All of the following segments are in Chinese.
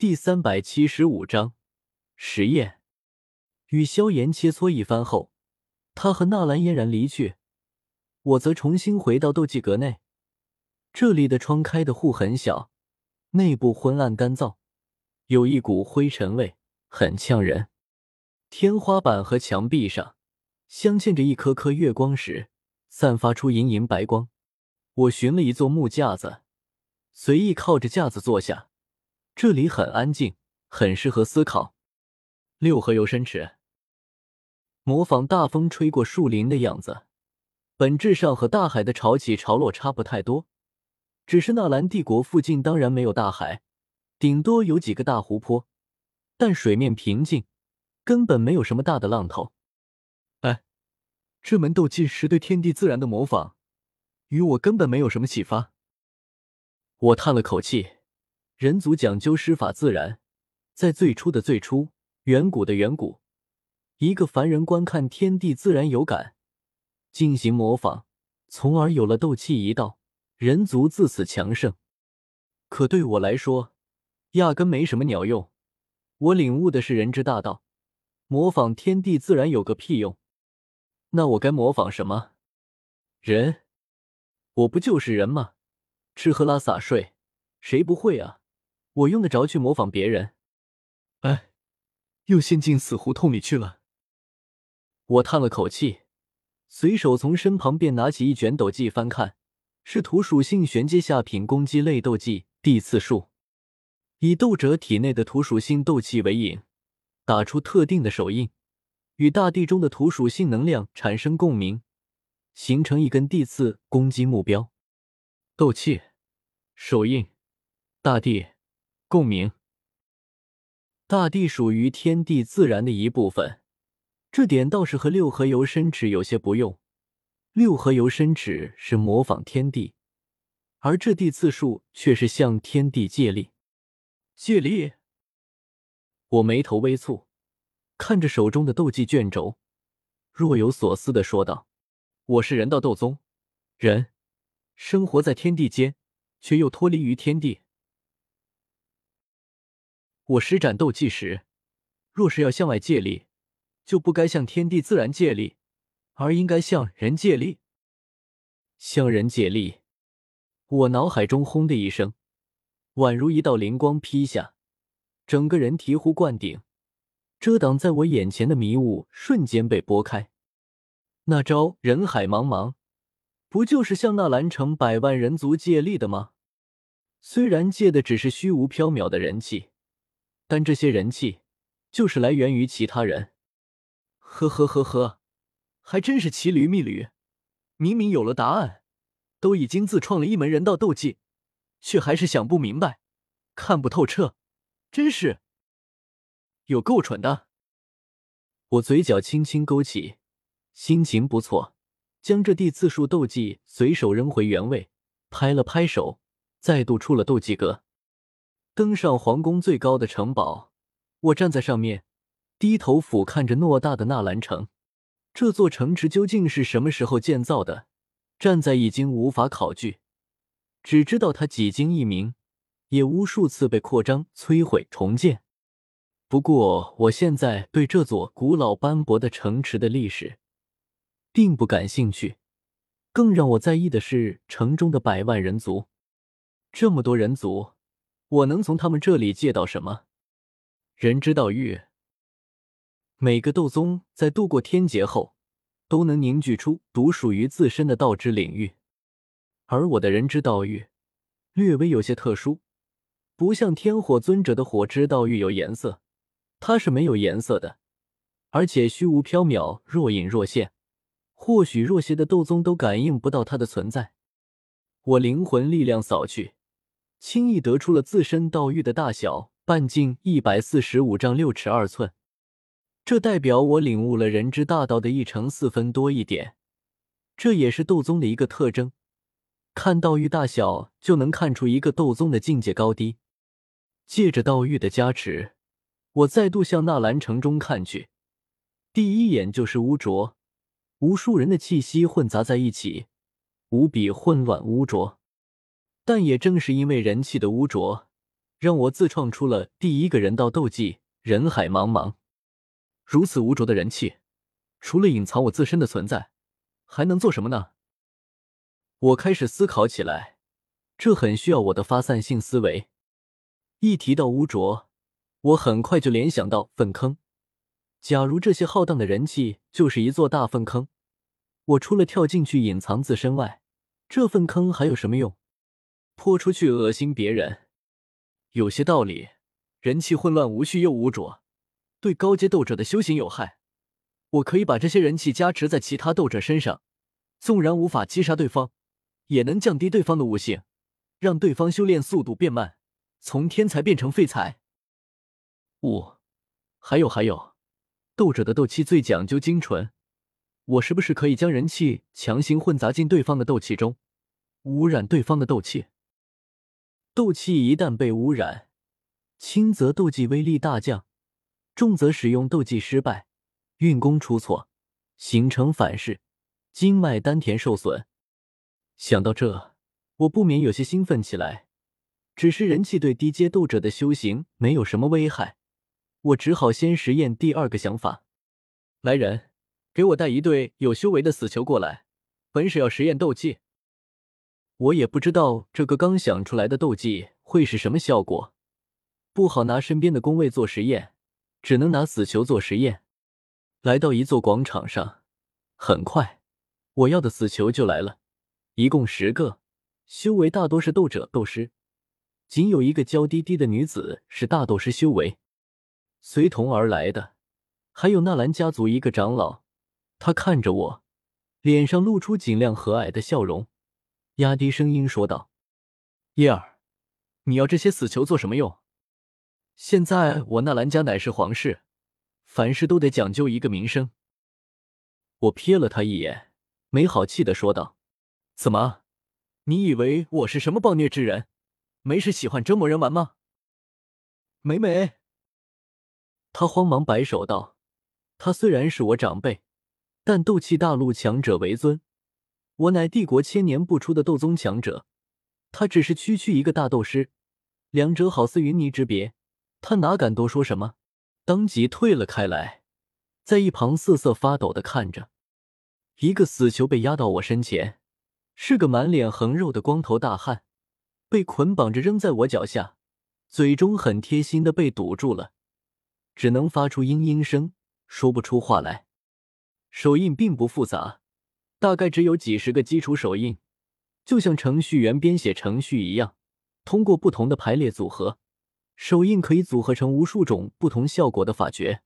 第三百七十五章实验。与萧炎切磋一番后，他和纳兰嫣然离去，我则重新回到斗技阁内。这里的窗开的户很小，内部昏暗干燥，有一股灰尘味，很呛人。天花板和墙壁上镶嵌着一颗颗月光石，散发出莹莹白光。我寻了一座木架子，随意靠着架子坐下。这里很安静，很适合思考。六合游深池，模仿大风吹过树林的样子，本质上和大海的潮起潮落差不太多。只是纳兰帝国附近当然没有大海，顶多有几个大湖泊，但水面平静，根本没有什么大的浪头。哎，这门斗技是对天地自然的模仿，与我根本没有什么启发。我叹了口气，人族讲究师法自然，在最初的最初，远古的远古，一个凡人观看天地自然有感，进行模仿，从而有了斗气一道。人族自此强盛，可对我来说，压根没什么鸟用。我领悟的是人之大道，模仿天地自然有个屁用。那我该模仿什么？人？我不就是人吗？吃喝拉撒睡，谁不会啊？我用得着去模仿别人？哎，又陷进死胡同里去了。我叹了口气，随手从身旁便拿起一卷斗技翻看。是土属性玄阶下品攻击类斗技地刺术，以斗者体内的土属性斗气为引，打出特定的手印，与大地中的土属性能量产生共鸣，形成一根地刺攻击目标。斗气、手印、大地共鸣。大地属于天地自然的一部分，这点倒是和六合游深池有些不用。六合游身尺是模仿天地，而这地次数却是向天地借力。借力？我眉头微蹙，看着手中的斗技卷轴，若有所思的说道：“我是人道斗宗，人生活在天地间，却又脱离于天地。我施展斗技时，若是要向外借力，就不该向天地自然借力。”而应该向人借力，向人借力。我脑海中轰的一声，宛如一道灵光劈下，整个人醍醐灌顶，遮挡在我眼前的迷雾瞬间被拨开。那招人海茫茫，不就是向那蓝城百万人族借力的吗？虽然借的只是虚无缥缈的人气，但这些人气就是来源于其他人。呵呵呵呵。还真是骑驴觅驴，明明有了答案，都已经自创了一门人道斗技，却还是想不明白，看不透彻，真是有够蠢的。我嘴角轻轻勾起，心情不错，将这地次数斗技随手扔回原位，拍了拍手，再度出了斗技阁，登上皇宫最高的城堡。我站在上面，低头俯瞰着偌大的纳兰城。这座城池究竟是什么时候建造的？站在已经无法考据，只知道它几经易名，也无数次被扩张、摧毁、重建。不过，我现在对这座古老斑驳的城池的历史并不感兴趣，更让我在意的是城中的百万人族。这么多人族，我能从他们这里借到什么？人之道玉。每个斗宗在度过天劫后，都能凝聚出独属于自身的道之领域，而我的人之道域略微有些特殊，不像天火尊者的火之道域有颜色，它是没有颜色的，而且虚无缥缈，若隐若现，或许弱些的斗宗都感应不到它的存在。我灵魂力量扫去，轻易得出了自身道域的大小，半径一百四十五丈六尺二寸。这代表我领悟了人之大道的一成四分多一点，这也是斗宗的一个特征。看道域大小就能看出一个斗宗的境界高低。借着道域的加持，我再度向纳兰城中看去，第一眼就是污浊，无数人的气息混杂在一起，无比混乱污浊。但也正是因为人气的污浊，让我自创出了第一个人道斗技。人海茫茫，如此污浊的人气，除了隐藏我自身的存在，还能做什么呢？我开始思考起来，这很需要我的发散性思维。一提到污浊，我很快就联想到粪坑。假如这些浩荡的人气就是一座大粪坑，我除了跳进去隐藏自身外，这粪坑还有什么用？泼出去恶心别人，有些道理。人气混乱无序又无主，对高阶斗者的修行有害。我可以把这些人气加持在其他斗者身上，纵然无法击杀对方，也能降低对方的悟性，让对方修炼速度变慢，从天才变成废材。五，还有还有，斗者的斗气最讲究精纯，我是不是可以将人气强行混杂进对方的斗气中，污染对方的斗气？斗气一旦被污染。轻则斗技威力大降，重则使用斗技失败，运功出错，形成反噬，经脉丹田受损。想到这，我不免有些兴奋起来。只是人气对低阶斗者的修行没有什么危害，我只好先实验第二个想法。来人，给我带一队有修为的死囚过来，本使要实验斗技。我也不知道这个刚想出来的斗技会是什么效果。不好拿身边的工位做实验，只能拿死囚做实验。来到一座广场上，很快，我要的死囚就来了，一共十个，修为大多是斗者、斗师，仅有一个娇滴滴的女子是大斗师修为。随同而来的还有纳兰家族一个长老，他看着我，脸上露出尽量和蔼的笑容，压低声音说道：“叶儿，你要这些死囚做什么用？”现在我纳兰家乃是皇室，凡事都得讲究一个名声。我瞥了他一眼，没好气的说道：“怎么，你以为我是什么暴虐之人？没事喜欢折磨人玩吗？”没没。他慌忙摆手道：“他虽然是我长辈，但斗气大陆强者为尊，我乃帝国千年不出的斗宗强者，他只是区区一个大斗师，两者好似云泥之别。”他哪敢多说什么，当即退了开来，在一旁瑟瑟发抖的看着。一个死囚被压到我身前，是个满脸横肉的光头大汉，被捆绑着扔在我脚下，嘴中很贴心的被堵住了，只能发出嘤嘤声，说不出话来。手印并不复杂，大概只有几十个基础手印，就像程序员编写程序一样，通过不同的排列组合。手印可以组合成无数种不同效果的法诀。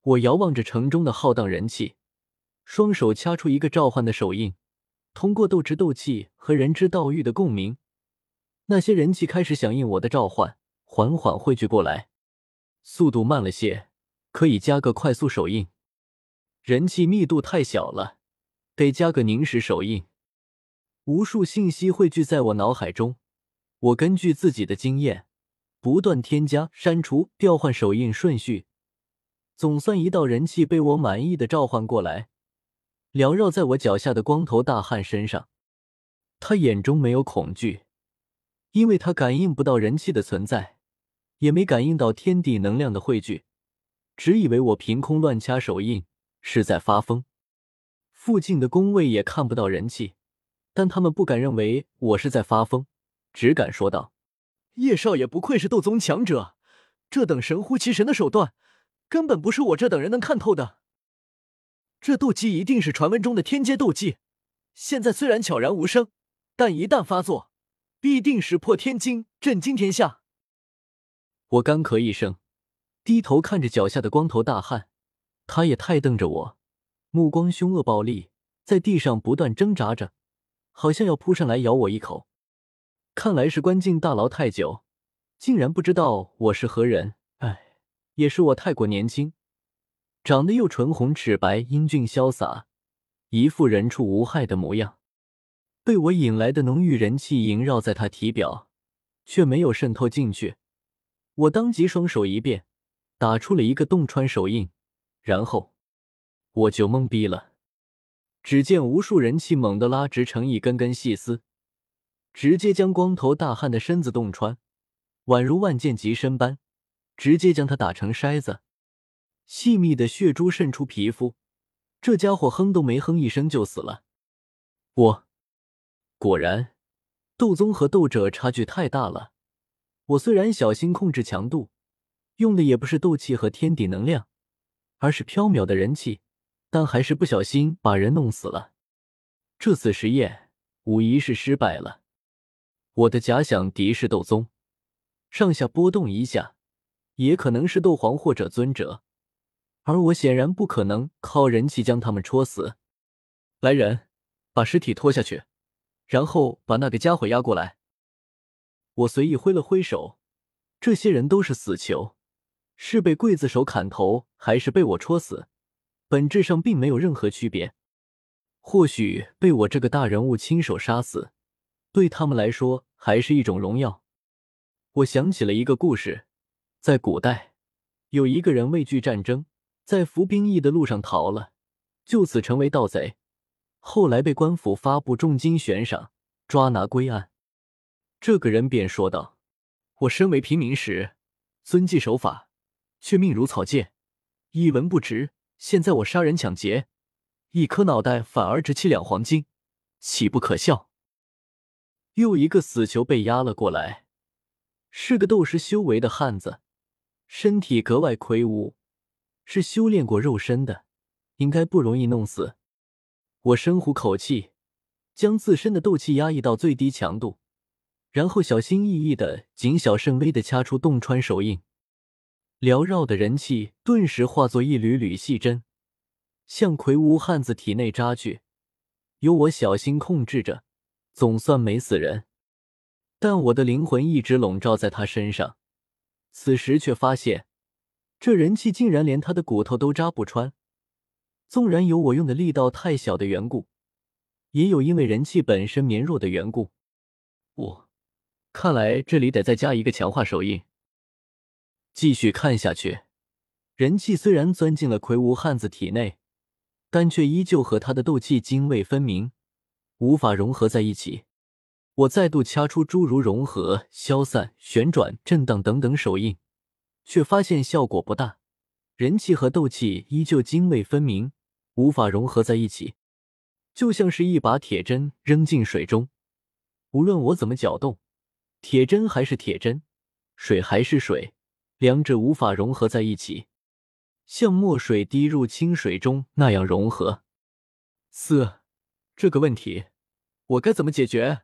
我遥望着城中的浩荡人气，双手掐出一个召唤的手印，通过斗之斗气和人之道域的共鸣，那些人气开始响应我的召唤，缓缓汇聚过来。速度慢了些，可以加个快速手印。人气密度太小了，得加个凝时手印。无数信息汇聚在我脑海中，我根据自己的经验。不断添加、删除、调换手印顺序，总算一道人气被我满意的召唤过来，缭绕在我脚下的光头大汉身上。他眼中没有恐惧，因为他感应不到人气的存在，也没感应到天地能量的汇聚，只以为我凭空乱掐手印是在发疯。附近的宫卫也看不到人气，但他们不敢认为我是在发疯，只敢说道。叶少爷不愧是斗宗强者，这等神乎其神的手段，根本不是我这等人能看透的。这斗技一定是传闻中的天阶斗技，现在虽然悄然无声，但一旦发作，必定石破天惊，震惊天下。我干咳一声，低头看着脚下的光头大汉，他也太瞪着我，目光凶恶暴戾，在地上不断挣扎着，好像要扑上来咬我一口。看来是关进大牢太久，竟然不知道我是何人。唉，也是我太过年轻，长得又唇红齿白、英俊潇洒，一副人畜无害的模样。被我引来的浓郁人气萦绕在他体表，却没有渗透进去。我当即双手一变，打出了一个洞穿手印，然后我就懵逼了。只见无数人气猛地拉直成一根根细丝。直接将光头大汉的身子洞穿，宛如万箭齐身般，直接将他打成筛子。细密的血珠渗出皮肤，这家伙哼都没哼一声就死了。我果然，斗宗和斗者差距太大了。我虽然小心控制强度，用的也不是斗气和天地能量，而是飘渺的人气，但还是不小心把人弄死了。这次实验无疑是失败了。我的假想敌是斗宗，上下波动一下，也可能是斗皇或者尊者，而我显然不可能靠人气将他们戳死。来人，把尸体拖下去，然后把那个家伙押过来。我随意挥了挥手，这些人都是死囚，是被刽子手砍头，还是被我戳死，本质上并没有任何区别。或许被我这个大人物亲手杀死，对他们来说还是一种荣耀。我想起了一个故事，在古代，有一个人畏惧战争，在服兵役的路上逃了，就此成为盗贼，后来被官府发布重金悬赏，抓拿归案。这个人便说道：“我身为平民时，遵纪守法，却命如草芥，一文不值。现在我杀人抢劫，一颗脑袋反而值七两黄金，岂不可笑？”又一个死囚被押了过来，是个斗师修为的汉子，身体格外魁梧，是修炼过肉身的，应该不容易弄死。我深呼口气，将自身的斗气压抑到最低强度。然后小心翼翼的、谨小慎微的掐出洞穿手印，缭绕的人气顿时化作一缕缕细针，向魁梧汉子体内扎去。由我小心控制着，总算没死人。但我的灵魂一直笼罩在他身上，此时却发现，这人气竟然连他的骨头都扎不穿。纵然有我用的力道太小的缘故，也有因为人气本身绵弱的缘故。我。看来这里得再加一个强化手印。继续看下去，人气虽然钻进了魁梧汉子体内，但却依旧和他的斗气泾渭分明，无法融合在一起。我再度掐出诸如融合、消散、旋转、震荡等等手印，却发现效果不大，人气和斗气依旧泾渭分明，无法融合在一起，就像是一把铁针扔进水中，无论我怎么搅动。铁针还是铁针，水还是水，两者无法融合在一起，像墨水滴入清水中那样融合。四，这个问题我该怎么解决？